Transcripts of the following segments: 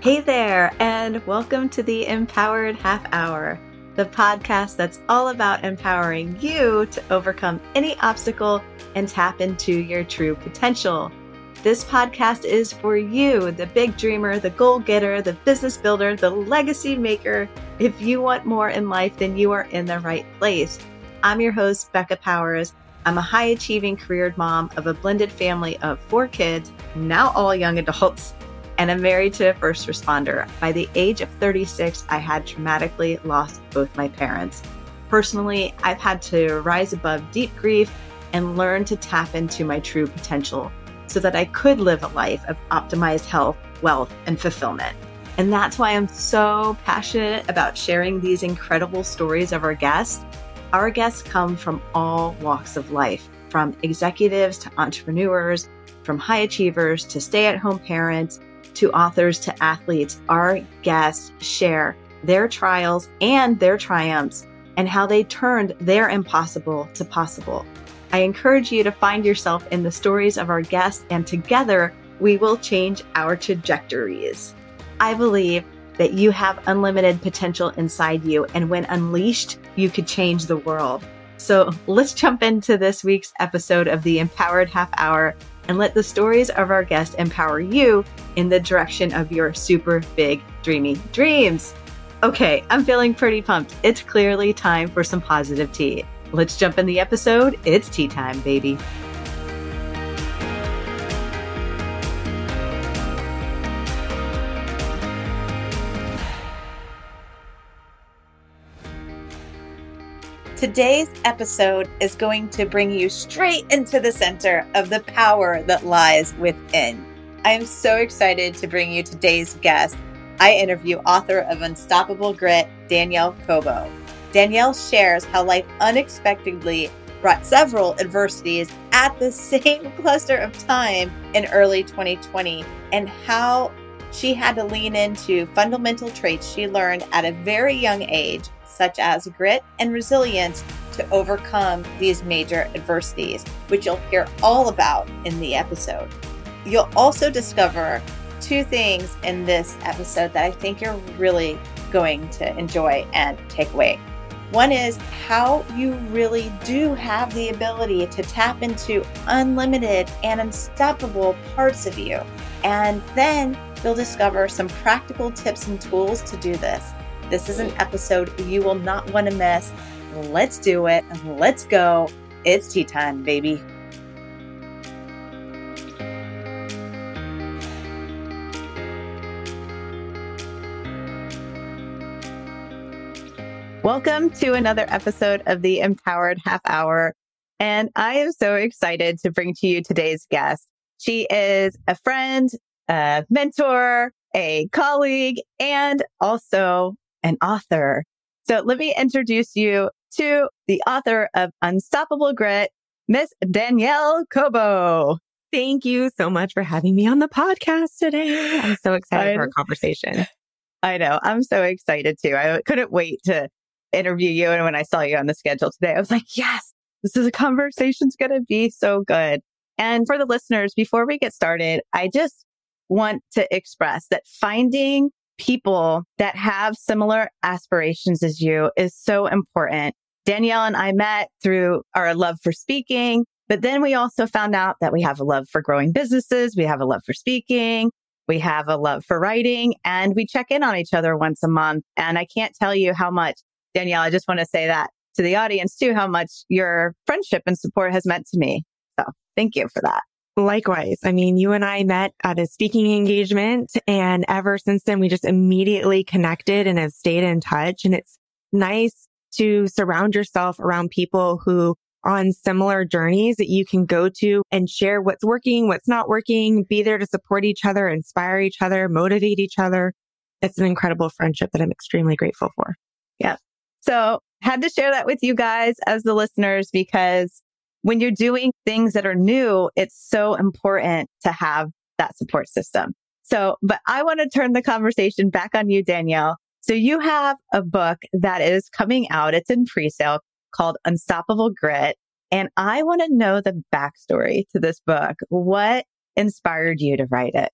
Hey there, and welcome to the Empowered Half Hour, the podcast that's all about empowering you to overcome any obstacle and tap into your true potential. This podcast is for you, the big dreamer, the goal getter, the business builder, the legacy maker. If you want more in life, then you are in the right place. I'm your host, Becca Powers. I'm a high achieving careered mom of a blended family of four kids, now all young adults and I'm married to a first responder. By the age of 36, I had traumatically lost both my parents. Personally, I've had to rise above deep grief and learn to tap into my true potential so that I could live a life of optimized health, wealth, and fulfillment. And that's why I'm so passionate about sharing these incredible stories of our guests. Our guests come from all walks of life, from executives to entrepreneurs, from high achievers to stay at home parents to authors to athletes, our guests share their trials and their triumphs and how they turned their impossible to possible. I encourage you to find yourself in the stories of our guests, and together we will change our trajectories. I believe that you have unlimited potential inside you, and when unleashed, you could change the world. So let's jump into this week's episode of the Empowered Half Hour and let the stories of our guests empower you in the direction of your super big, dreamy dreams. Okay, I'm feeling pretty pumped. It's clearly time for some positive tea. Let's jump in the episode. It's tea time, baby. Today's episode is going to bring you straight into the center of the power that lies within. I am so excited to bring you today's guest. I interview author of Unstoppable Grit, Danielle Cobo. Danielle shares how life unexpectedly brought several adversities at the same cluster of time in early 2020 and how she had to lean into fundamental traits she learned at a very young age such as grit and resilience to overcome these major adversities, which you'll hear all about in the episode. You'll also discover two things in this episode that I think you're really going to enjoy and take away. One is how you really do have the ability to tap into unlimited and unstoppable parts of you. And then you'll discover some practical tips and tools to do this. This is an episode you will not want to miss. Let's do it. Let's go. It's tea time, baby. Welcome to another episode of the Empowered Half Hour. And I am so excited to bring to you today's guest. She is a friend, a mentor, a colleague, and also an author. So let me introduce you to the author of Unstoppable Grit, Miss Danielle Cobo. Thank you so much for having me on the podcast today. I'm so excited for our conversation. I know. I'm so excited too. I couldn't wait to interview you. And when I saw you on the schedule today, I was like, yes, this is a conversation's going to be so good. And for the listeners, before we get started, I just want to express that finding people that have similar aspirations as you is so important. Danielle and I met through our love for speaking, but then we also found out that we have a love for growing businesses. We have a love for speaking. We have a love for writing and we check in on each other once a month. And I can't tell you how much, Danielle, I just want to say that to the audience too, how much your friendship and support has meant to me. So thank you for that. Likewise. I mean, you and I met at a speaking engagement and ever since then we just immediately connected and have stayed in touch. And it's nice to surround yourself around people who on similar journeys that you can go to and share what's working, what's not working, be there to support each other, inspire each other, motivate each other. It's an incredible friendship that I'm extremely grateful for. Yeah. So had to share that with you guys as the listeners because when you're doing things that are new, it's so important to have that support system. So, but I want to turn the conversation back on you, Danielle. So you have a book that is coming out. It's in pre-sale called Unstoppable Grit. And I want to know the backstory to this book. What inspired you to write it?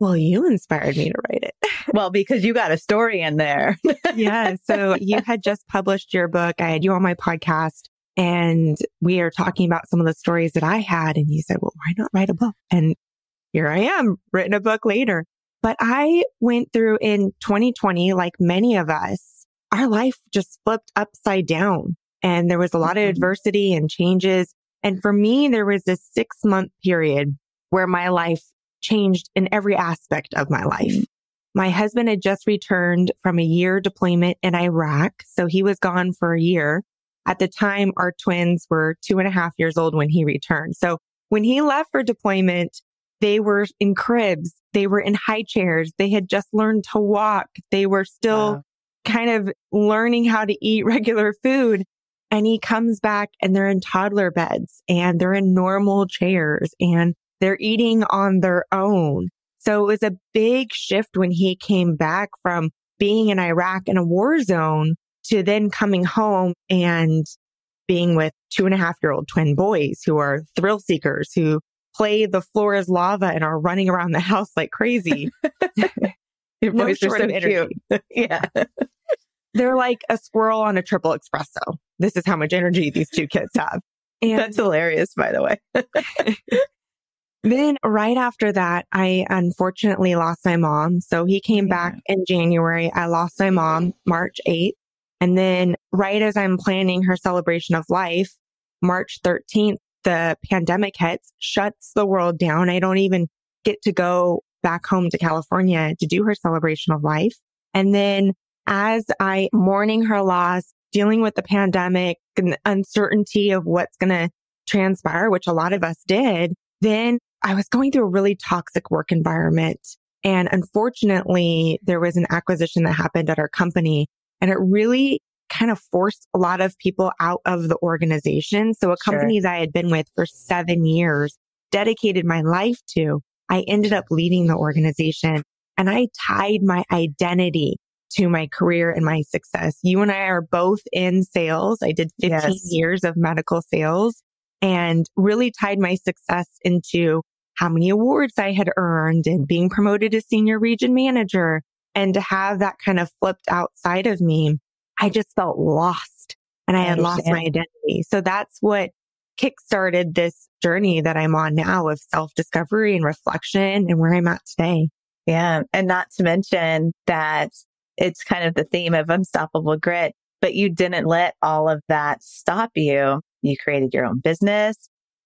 Well, you inspired me to write it. well, because you got a story in there. yeah. So you had just published your book. I had you on my podcast and we are talking about some of the stories that I had. And you said, well, why not write a book? And here I am, written a book later. But I went through in 2020, like many of us, our life just flipped upside down and there was a lot of mm-hmm. adversity and changes. And for me, there was this six month period where my life changed in every aspect of my life. Mm-hmm. My husband had just returned from a year deployment in Iraq. So he was gone for a year. At the time, our twins were two and a half years old when he returned. So when he left for deployment, they were in cribs. They were in high chairs. They had just learned to walk. They were still wow. kind of learning how to eat regular food. And he comes back and they're in toddler beds and they're in normal chairs and they're eating on their own. So it was a big shift when he came back from being in Iraq in a war zone to then coming home and being with two and a half year old twin boys who are thrill seekers who play the floor is lava and are running around the house like crazy. Your no boys are so cute. yeah. They're like a squirrel on a triple espresso. This is how much energy these two kids have. And That's hilarious, by the way. Then right after that, I unfortunately lost my mom. So he came yeah. back in January. I lost my mom March 8th. And then right as I'm planning her celebration of life, March 13th, the pandemic hits, shuts the world down. I don't even get to go back home to California to do her celebration of life. And then as I mourning her loss, dealing with the pandemic and the uncertainty of what's going to transpire, which a lot of us did, then I was going through a really toxic work environment. And unfortunately, there was an acquisition that happened at our company and it really kind of forced a lot of people out of the organization. So a company sure. that I had been with for seven years, dedicated my life to, I ended up leading the organization and I tied my identity to my career and my success. You and I are both in sales. I did 15 yes. years of medical sales and really tied my success into how many awards I had earned and being promoted to senior region manager. And to have that kind of flipped outside of me, I just felt lost and I, I had lost my identity. So that's what kickstarted this journey that I'm on now of self discovery and reflection and where I'm at today. Yeah. And not to mention that it's kind of the theme of unstoppable grit, but you didn't let all of that stop you. You created your own business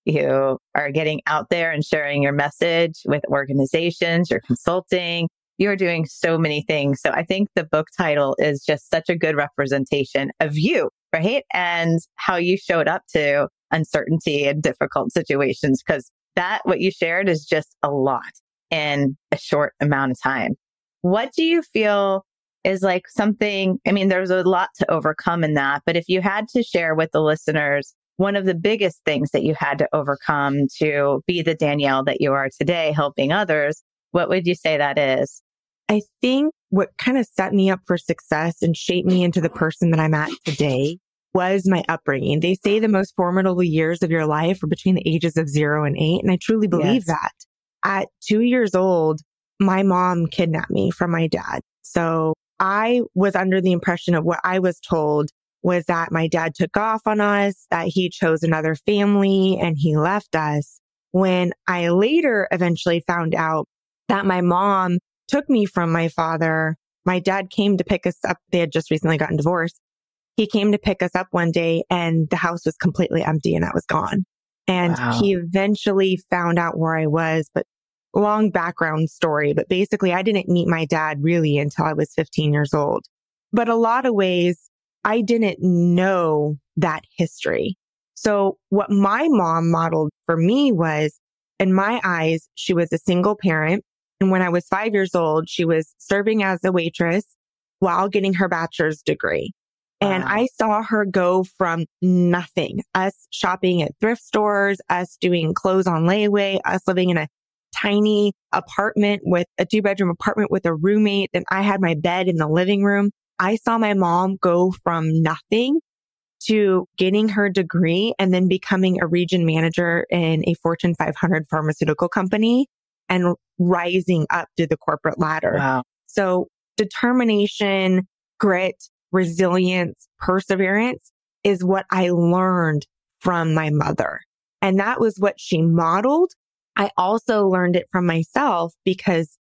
you are getting out there and sharing your message with organizations, you're consulting, you're doing so many things. So I think the book title is just such a good representation of you, right? And how you showed up to uncertainty and difficult situations. Cause that, what you shared is just a lot in a short amount of time. What do you feel is like something? I mean, there's a lot to overcome in that, but if you had to share with the listeners one of the biggest things that you had to overcome to be the Danielle that you are today, helping others, what would you say that is? I think what kind of set me up for success and shaped me into the person that I'm at today was my upbringing. They say the most formidable years of your life are between the ages of zero and eight. And I truly believe yes. that. At two years old, my mom kidnapped me from my dad. So I was under the impression of what I was told was that my dad took off on us, that he chose another family and he left us. When I later eventually found out that my mom took me from my father, my dad came to pick us up. They had just recently gotten divorced. He came to pick us up one day and the house was completely empty and I was gone. And wow. he eventually found out where I was, but long background story. But basically, I didn't meet my dad really until I was 15 years old. But a lot of ways, I didn't know that history. So what my mom modeled for me was in my eyes, she was a single parent. And when I was five years old, she was serving as a waitress while getting her bachelor's degree. Wow. And I saw her go from nothing, us shopping at thrift stores, us doing clothes on layaway, us living in a tiny apartment with a two bedroom apartment with a roommate. And I had my bed in the living room. I saw my mom go from nothing to getting her degree and then becoming a region manager in a Fortune 500 pharmaceutical company and rising up to the corporate ladder. Wow. So determination, grit, resilience, perseverance is what I learned from my mother. And that was what she modeled. I also learned it from myself because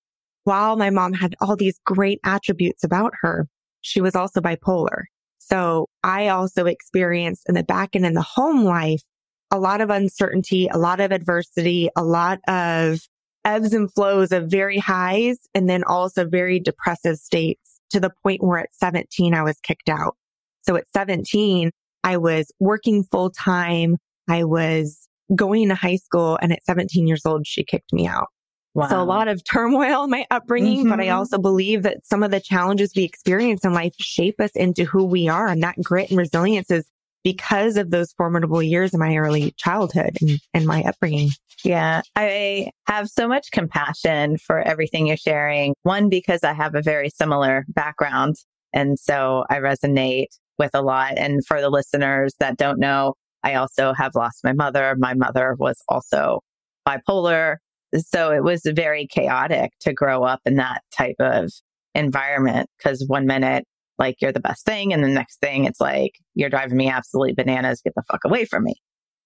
while my mom had all these great attributes about her, she was also bipolar. So I also experienced in the back end in the home life, a lot of uncertainty, a lot of adversity, a lot of ebbs and flows of very highs and then also very depressive states to the point where at 17, I was kicked out. So at 17, I was working full time. I was going to high school and at 17 years old, she kicked me out. Wow. So a lot of turmoil in my upbringing, mm-hmm. but I mm-hmm. also believe that some of the challenges we experience in life shape us into who we are. And that grit and resilience is because of those formidable years in my early childhood and, and my upbringing. Yeah, I have so much compassion for everything you're sharing. One, because I have a very similar background. And so I resonate with a lot. And for the listeners that don't know, I also have lost my mother. My mother was also bipolar. So it was very chaotic to grow up in that type of environment because one minute like you're the best thing. And the next thing it's like, you're driving me absolutely bananas. Get the fuck away from me.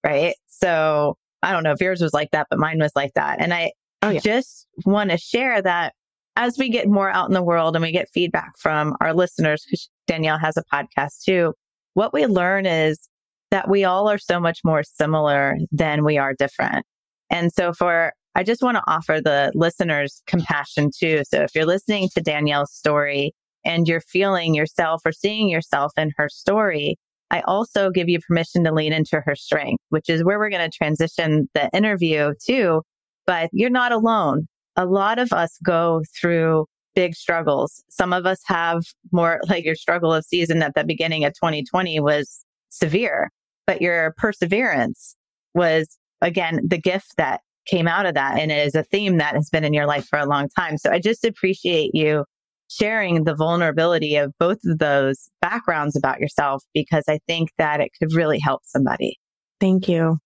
Right. So I don't know if yours was like that, but mine was like that. And I oh, yeah. just want to share that as we get more out in the world and we get feedback from our listeners, because Danielle has a podcast too, what we learn is that we all are so much more similar than we are different. And so for, I just want to offer the listeners compassion too. So if you're listening to Danielle's story and you're feeling yourself or seeing yourself in her story, I also give you permission to lean into her strength, which is where we're going to transition the interview to. But you're not alone. A lot of us go through big struggles. Some of us have more like your struggle of season at the beginning of 2020 was severe, but your perseverance was again the gift that came out of that. And it is a theme that has been in your life for a long time. So I just appreciate you sharing the vulnerability of both of those backgrounds about yourself because I think that it could really help somebody. Thank you.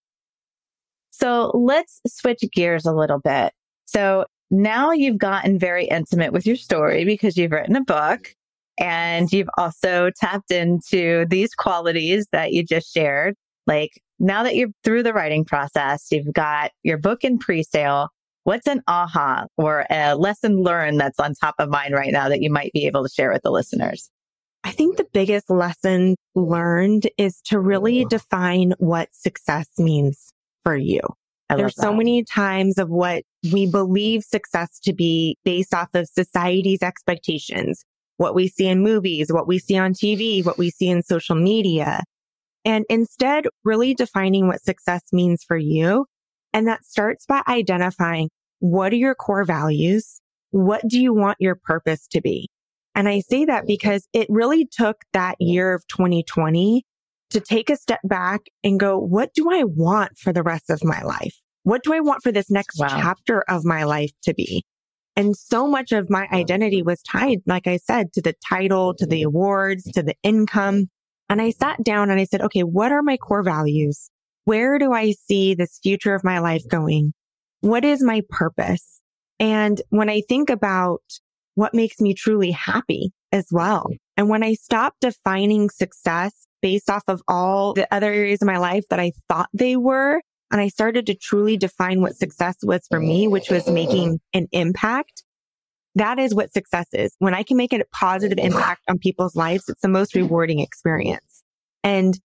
So let's switch gears a little bit. So now you've gotten very intimate with your story because you've written a book and you've also tapped into these qualities that you just shared. Like now that you're through the writing process, you've got your book in pre-sale. What's an aha or a lesson learned that's on top of mind right now that you might be able to share with the listeners? I think the biggest lesson learned is to really define what success means for you. There's so many times of what we believe success to be based off of society's expectations, what we see in movies, what we see on TV, what we see in social media. And instead, really defining what success means for you and that starts by identifying what are your core values? What do you want your purpose to be? And I say that because it really took that year of 2020 to take a step back and go, what do I want for the rest of my life? What do I want for this next wow. chapter of my life to be? And so much of my identity was tied, like I said, to the title, to the awards, to the income. And I sat down and I said, okay, what are my core values? Where do I see this future of my life going? What is my purpose? And when I think about what makes me truly happy as well, and when I stop defining success based off of all the other areas of my life that I thought they were, and I started to truly define what success was for me, which was making an impact. That is what success is. When I can make a positive impact on people's lives, it's the most rewarding experience. And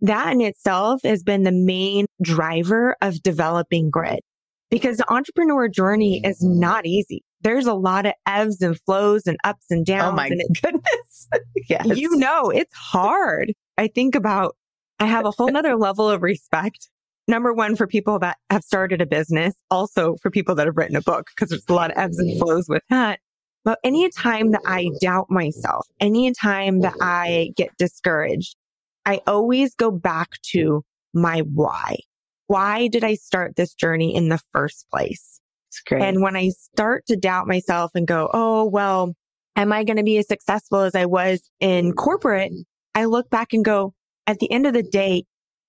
that in itself has been the main driver of developing grit because the entrepreneur journey mm. is not easy. There's a lot of ebbs and flows and ups and oh downs. Oh my and it, goodness. yes. You know, it's hard. I think about, I have a whole nother level of respect. Number one, for people that have started a business, also for people that have written a book, because there's a lot of ebbs and mm. flows with that. But anytime that I doubt myself, anytime that I get discouraged, I always go back to my why. Why did I start this journey in the first place? And when I start to doubt myself and go, Oh, well, am I going to be as successful as I was in corporate? I look back and go, at the end of the day,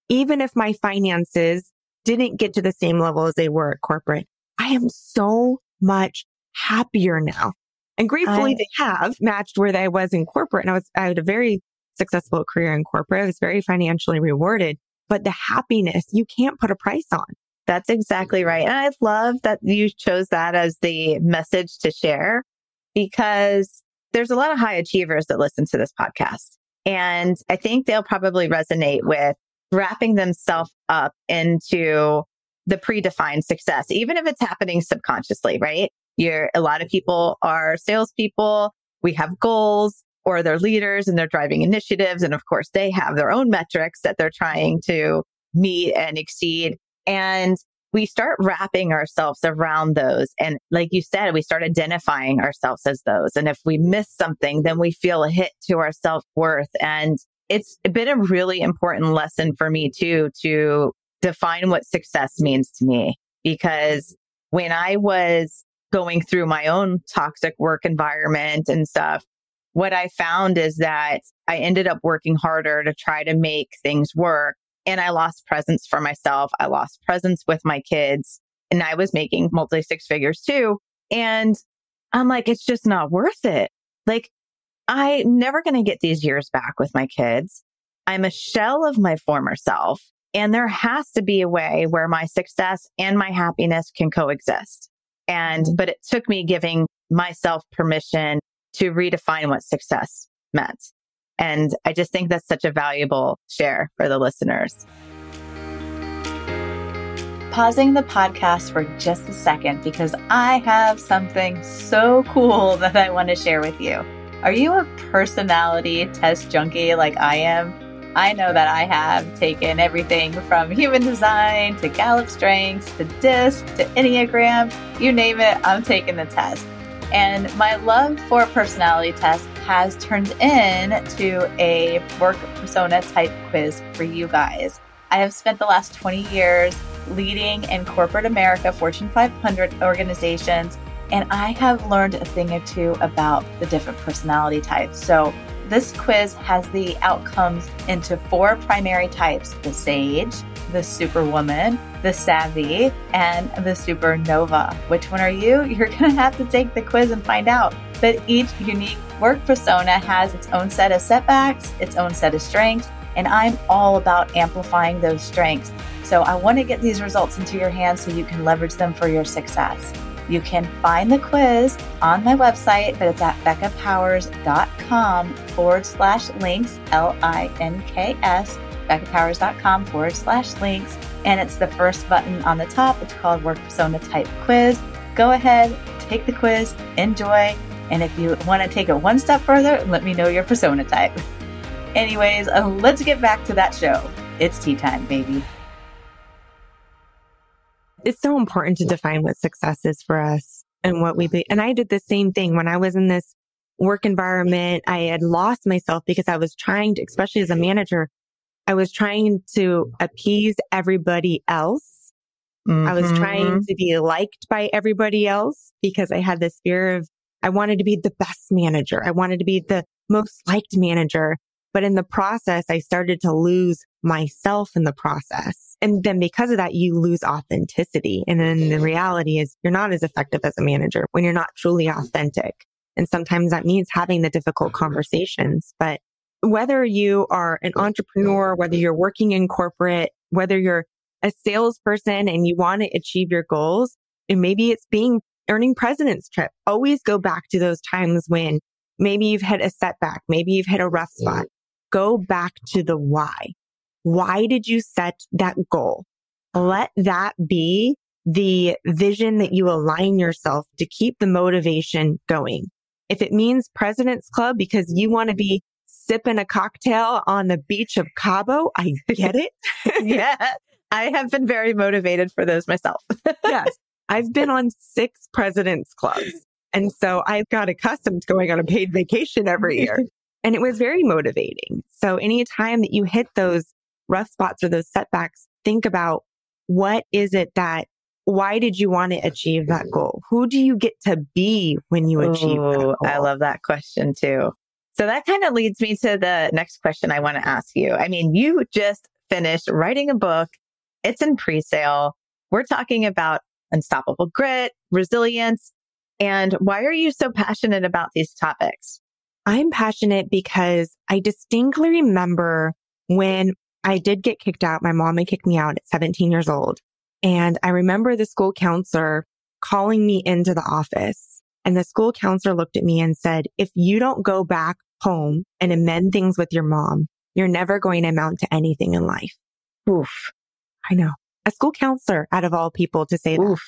even if my finances didn't get to the same level as they were at corporate, I am so much happier now. And gratefully I, they have matched where I was in corporate. And I was, I had a very successful career in corporate. I was very financially rewarded, but the happiness you can't put a price on. That's exactly right. And I love that you chose that as the message to share because there's a lot of high achievers that listen to this podcast. And I think they'll probably resonate with wrapping themselves up into the predefined success, even if it's happening subconsciously, right? You're a lot of people are salespeople. We have goals or they're leaders and they're driving initiatives. And of course, they have their own metrics that they're trying to meet and exceed. And we start wrapping ourselves around those. And like you said, we start identifying ourselves as those. And if we miss something, then we feel a hit to our self worth. And it's been a really important lesson for me too, to define what success means to me. Because when I was going through my own toxic work environment and stuff, what I found is that I ended up working harder to try to make things work. And I lost presence for myself. I lost presence with my kids and I was making multi six figures too. And I'm like, it's just not worth it. Like, I'm never going to get these years back with my kids. I'm a shell of my former self. And there has to be a way where my success and my happiness can coexist. And, mm-hmm. but it took me giving myself permission to redefine what success meant. And I just think that's such a valuable share for the listeners. Pausing the podcast for just a second because I have something so cool that I want to share with you. Are you a personality test junkie like I am? I know that I have taken everything from human design to Gallup strengths to DISC to Enneagram. You name it, I'm taking the test. And my love for personality tests has turned into a work persona type quiz for you guys. I have spent the last 20 years leading in corporate America, Fortune 500 organizations, and I have learned a thing or two about the different personality types. So, this quiz has the outcomes into four primary types the sage, the superwoman, the savvy, and the supernova. Which one are you? You're going to have to take the quiz and find out. But each unique work persona has its own set of setbacks, its own set of strengths, and I'm all about amplifying those strengths. So I want to get these results into your hands so you can leverage them for your success. You can find the quiz on my website, but it's at beccapowers.com forward slash links, L I N K S, beccapowers.com forward slash links. And it's the first button on the top. It's called Work Persona Type Quiz. Go ahead, take the quiz, enjoy. And if you want to take it one step further, let me know your persona type. Anyways, uh, let's get back to that show. It's tea time, baby it's so important to define what success is for us and what we be. And I did the same thing when I was in this work environment. I had lost myself because I was trying to, especially as a manager, I was trying to appease everybody else. Mm-hmm. I was trying mm-hmm. to be liked by everybody else because I had this fear of I wanted to be the best manager. I wanted to be the most liked manager. But in the process, I started to lose myself in the process. And then because of that, you lose authenticity. And then the mm. reality is you're not as effective as a manager when you're not truly mm. authentic. And sometimes that means having the difficult mm-hmm. conversations. But whether you are an entrepreneur, whether you're working in corporate, whether you're a salesperson and you want to achieve your goals, and maybe it's being earning president's trip, always go back to those times when maybe you've hit a setback, maybe you've hit a rough mm. spot go back to the why. Why did you set that goal? Let that be the vision that you align yourself to keep the motivation going. If it means President's Club because you want to be sipping a cocktail on the beach of Cabo, I get it. yeah. I have been very motivated for those myself. yes. I've been on six President's Clubs. And so I've got accustomed to going on a paid vacation every year. And it was very motivating. So anytime that you hit those rough spots or those setbacks, think about what is it that, why did you want to achieve that goal? Who do you get to be when you achieve Ooh? I love that question too. So that kind of leads me to the next question I want to ask you. I mean, you just finished writing a book. It's in pre-sale. We're talking about unstoppable grit, resilience. And why are you so passionate about these topics? I'm passionate because I distinctly remember when I did get kicked out. My mom had kicked me out at 17 years old. And I remember the school counselor calling me into the office and the school counselor looked at me and said, if you don't go back home and amend things with your mom, you're never going to amount to anything in life. Oof. I know. A school counselor out of all people to say Oof.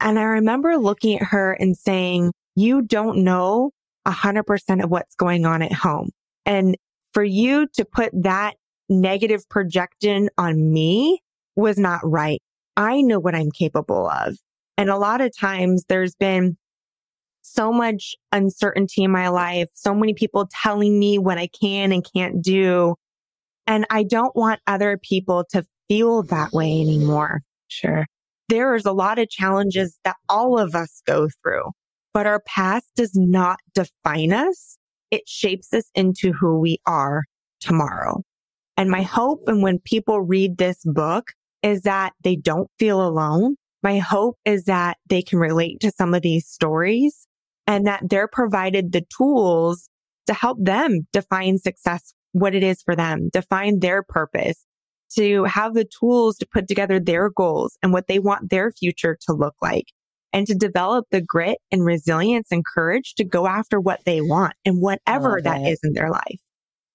that. And I remember looking at her and saying, you don't know a hundred percent of what's going on at home. And for you to put that negative projection on me was not right. I know what I'm capable of. And a lot of times there's been so much uncertainty in my life, so many people telling me what I can and can't do. And I don't want other people to feel that way anymore. Sure. There is a lot of challenges that all of us go through, but our past does not define us. It shapes us into who we are tomorrow. And my hope and when people read this book is that they don't feel alone. My hope is that they can relate to some of these stories and that they're provided the tools to help them define success, what it is for them, define their purpose, to have the tools to put together their goals and what they want their future to look like and to develop the grit and resilience and courage to go after what they want and whatever that is in their life.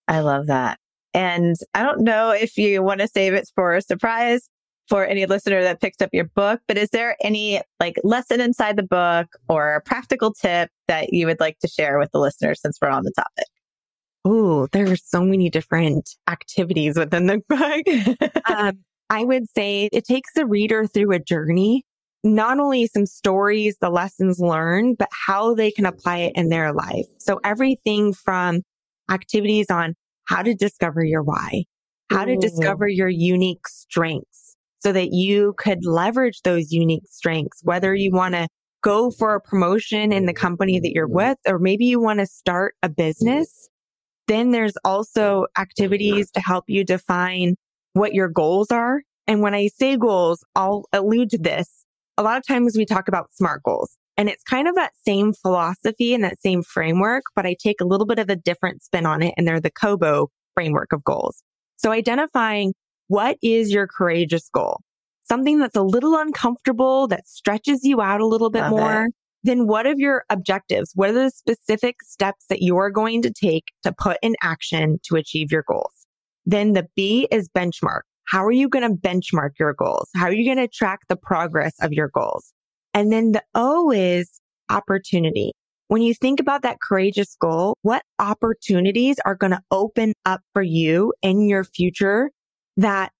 I love that. And I don't know if you want to save it for a surprise for any listener that picks up your book, but is there any like lesson inside the book or a practical tip that you would like to share with the listeners since we're on the topic? Oh, there are so many different activities within the book. um, I would say it takes the reader through a journey, not only some stories, the lessons learned, but how they can apply it in their life. So everything from activities on how to discover your why, how Ooh. to mm. discover your unique strengths, so that you could leverage those unique strengths, whether you want to go for a promotion in the company that you're with, or maybe you want to start a business. Then there's also activities to help you define what your goals are. And when I say goals, I'll allude to this. A lot of times we talk about SMART goals and it's kind of that same philosophy and that same framework, but I take a little bit of a different spin on it and they're the Cobo framework of goals. So identifying what is your courageous goal? Something that's a little uncomfortable, that stretches you out a little bit Love more. It. Then what are your objectives? What are the specific steps that you're going to take to put in action to achieve your goals? Then the B is benchmark. How are you going to benchmark your goals? How are you going to track the progress of your goals? And then the O is opportunity. When you think about that courageous goal, what opportunities are going to open up for you in your future that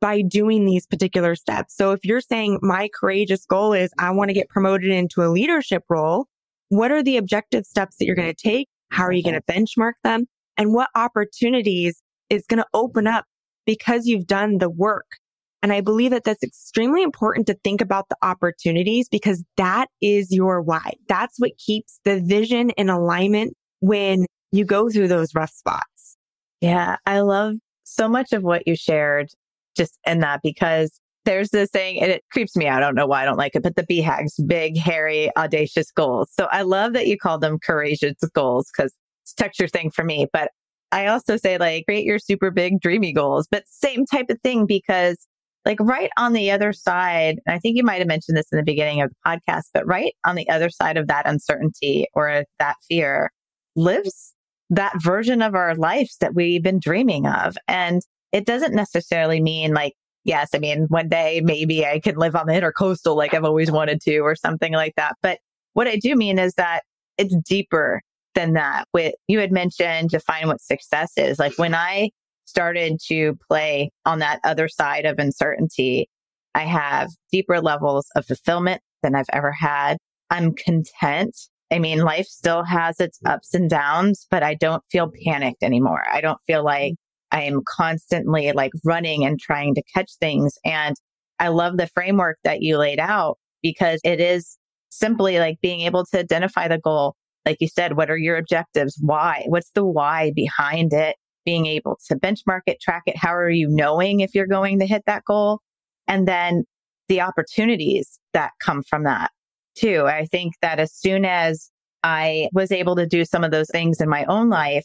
by doing these particular steps. So if you're saying my courageous goal is I want to get promoted into a leadership role, what are the objective steps that you're going to take? How are you going to mm-hmm. benchmark them? And what opportunities is going to open up because you've done the work? And I believe that that's extremely important to think about the opportunities because that is your why. That's what keeps the vision in alignment when you go through those rough spots. Yeah. I love so much of what you shared just in that because there's this saying and it creeps me out. I don't know why I don't like it, but the BHAGs, big, hairy, audacious goals. So I love that you call them courageous goals because it's texture thing for me. But I also say like create your super big dreamy goals, but same type of thing because like right on the other side, I think you might have mentioned this in the beginning of the podcast, but right on the other side of that uncertainty or that fear lives that version of our lives that we've been dreaming of. And it doesn't necessarily mean like, yes, I mean, one day maybe I can live on the intercoastal like I've always wanted to or something like that. But what I do mean is that it's deeper than that. With you had mentioned define what success is. Like when I started to play on that other side of uncertainty, I have deeper levels of fulfillment than I've ever had. I'm content I mean, life still has its ups and downs, but I don't feel panicked anymore. I don't feel like I am constantly like running and trying to catch things. And I love the framework that you laid out because it is simply like being able to identify the goal. Like you said, what are your objectives? Why? What's the why behind it? Being able to benchmark it, track it. How are you knowing if you're going to hit that goal? And then the opportunities that come from that too. I think that as soon as I was able to do some of those things in my own life,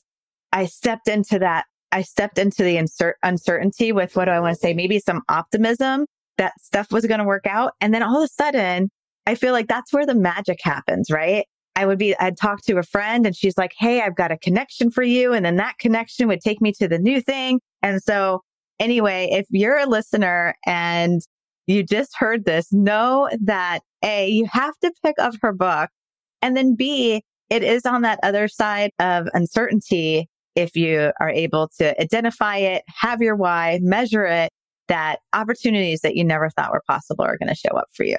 I stepped into that. I stepped into the insert uncertainty with what do I want to say? Maybe some optimism that stuff was going to work out. And then all of a sudden, I feel like that's where the magic happens, right? I would be, I'd talk to a friend and she's like, Hey, I've got a connection for you. And then that connection would take me to the new thing. And so anyway, if you're a listener and you just heard this, know that A, you have to pick up her book. And then B, it is on that other side of uncertainty. If you are able to identify it, have your why, measure it, that opportunities that you never thought were possible are going to show up for you.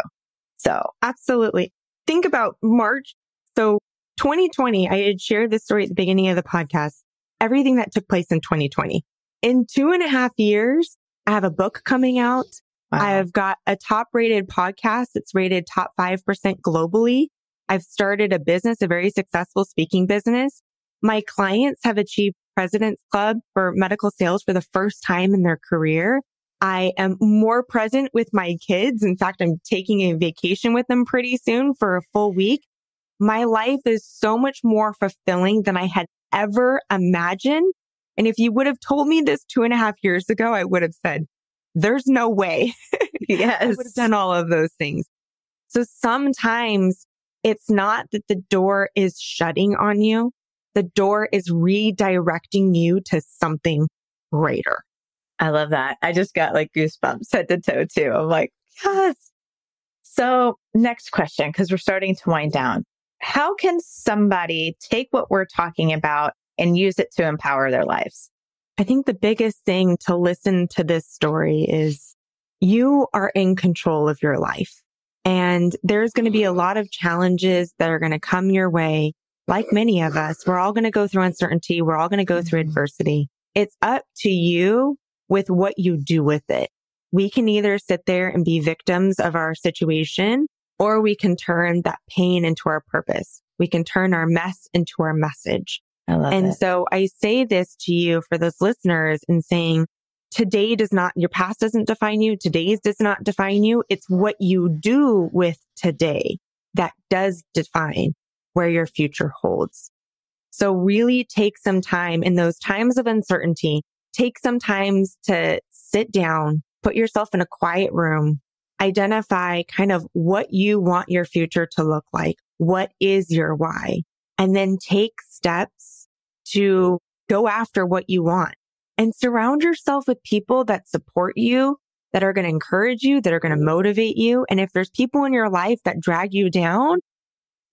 So absolutely. Think about March. So 2020, I had shared this story at the beginning of the podcast, everything that took place in 2020. In two and a half years, I have a book coming out. Wow. I've got a top rated podcast. It's rated top 5% globally. I've started a business, a very successful speaking business. My clients have achieved President's Club for medical sales for the first time in their career. I am more present with my kids. In fact, I'm taking a vacation with them pretty soon for a full week. My life is so much more fulfilling than I had ever imagined. And if you would have told me this two and a half years ago, I would have said, there's no way. yes. I would have done all of those things. So sometimes it's not that the door is shutting on you. The door is redirecting you to something greater. I love that. I just got like goosebumps head to toe too. I'm like, yes. So next question, because we're starting to wind down. How can somebody take what we're talking about and use it to empower their lives? I think the biggest thing to listen to this story is you are in control of your life and there's going to be a lot of challenges that are going to come your way. Like many of us, we're all going to go through uncertainty. We're all going to go through mm-hmm. adversity. It's up to you with what you do with it. We can either sit there and be victims of our situation, or we can turn that pain into our purpose. We can turn our mess into our message. and it. so I say this to you for those listeners and saying, today does not, your past doesn't define you. Today's does not define you. It's what you do with today that does define where your future holds. So really take some time in those times of uncertainty take some times to sit down, put yourself in a quiet room, identify kind of what you want your future to look like. What is your why? And then take steps to go after what you want and surround yourself with people that support you, that are going to encourage you, that are going to motivate you. And if there's people in your life that drag you down,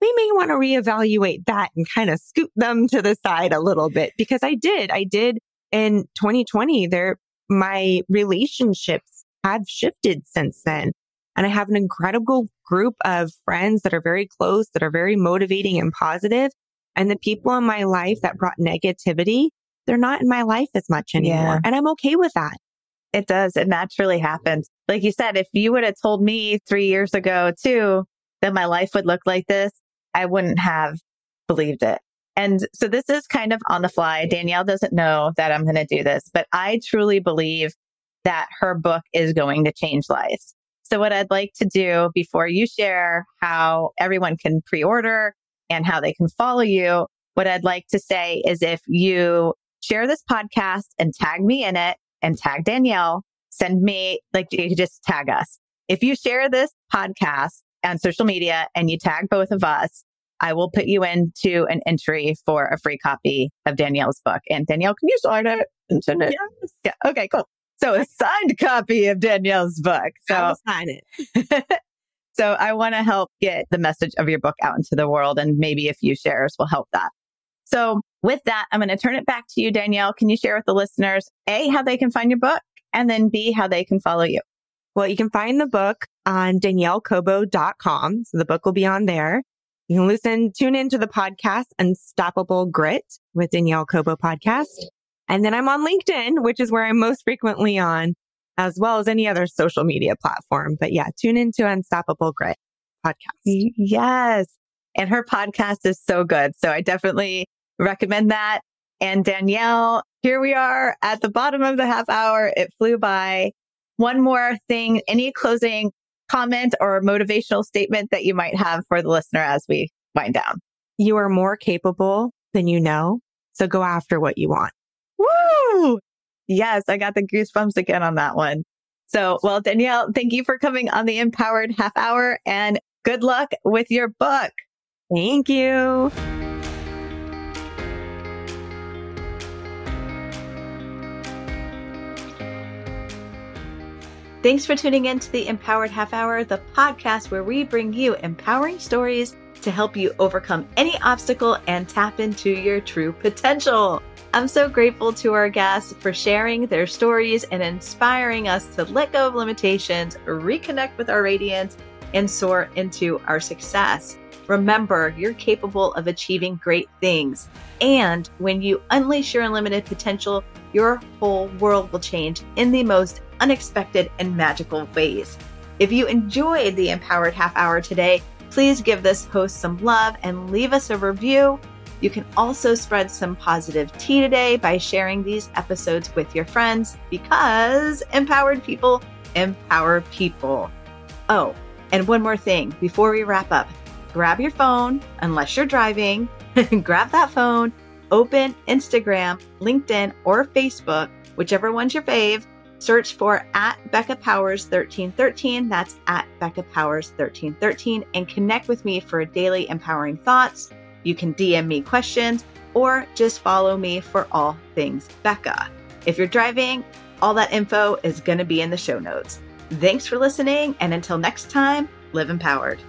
we may want to reevaluate that and kind of scoot them to the side a little bit because I did. I did in 2020, there, my relationships have shifted since then. And I have an incredible group of friends that are very close, that are very motivating and positive. And the people in my life that brought negativity, they're not in my life as much anymore. Yeah. And I'm okay with that. It does. It naturally happens. Like you said, if you would have told me three years ago too that my life would look like this, I wouldn't have believed it. And so this is kind of on the fly. Danielle doesn't know that I'm going to do this, but I truly believe that her book is going to change lives. So what I'd like to do before you share how everyone can pre-order and how they can follow you, what I'd like to say is if you share this podcast and tag me in it and tag Danielle, send me, like you just tag us. If you share this podcast on social media and you tag both of us, I will put you into an entry for a free copy of Danielle's book. And Danielle, can you sign it and send it? Yes. Yeah. Okay, cool. So a signed copy of Danielle's book. So I'll sign it. so I want to help get the message of your book out into the world and maybe a few shares will help that. So with that, I'm going to turn it back to you, Danielle. Can you share with the listeners, A, how they can find your book and then B, how they can follow you? Well, you can find the book on daniellecobo.com. So the book will be on there. You can listen, tune into the podcast, Unstoppable Grit with Danielle Cobo podcast. And then I'm on LinkedIn, which is where I'm most frequently on, as well as any other social media platform. But yeah, tune into Unstoppable Grit podcast. Yes. And her podcast is so good. So I definitely recommend that. And Danielle, here we are at the bottom of the half hour. It flew by. One more thing, any closing comment or motivational statement that you might have for the listener as we wind down. You are more capable than you know. So go after what you want. Woo! Yes, I got the goosebumps again on that one. So, well, Danielle, thank you for coming on the Empowered Half Hour and good luck with your book. Thank you. Thanks for tuning in to the Empowered Half Hour, the podcast where we bring you empowering stories to help you overcome any obstacle and tap into your true potential. I'm so grateful to our guests for sharing their stories and inspiring us to let go of limitations, reconnect with our radiance, and soar into our success. Remember, you're capable of achieving great things. And when you unleash your unlimited potential, your whole world will change in the most unexpected and magical ways. If you enjoyed the Empowered Half Hour today, please give this post some love and leave us a review. You can also spread some positive tea today by sharing these episodes with your friends because empowered people empower people. Oh, and one more thing before we wrap up grab your phone, unless you're driving, grab that phone, open Instagram, LinkedIn, or Facebook, whichever one's your fave Search for at Becca Powers 1313. That's at Becca Powers 1313 and connect with me for daily empowering thoughts. You can DM me questions or just follow me for all things Becca. If you're driving, all that info is going to be in the show notes. Thanks for listening, and until next time, live empowered.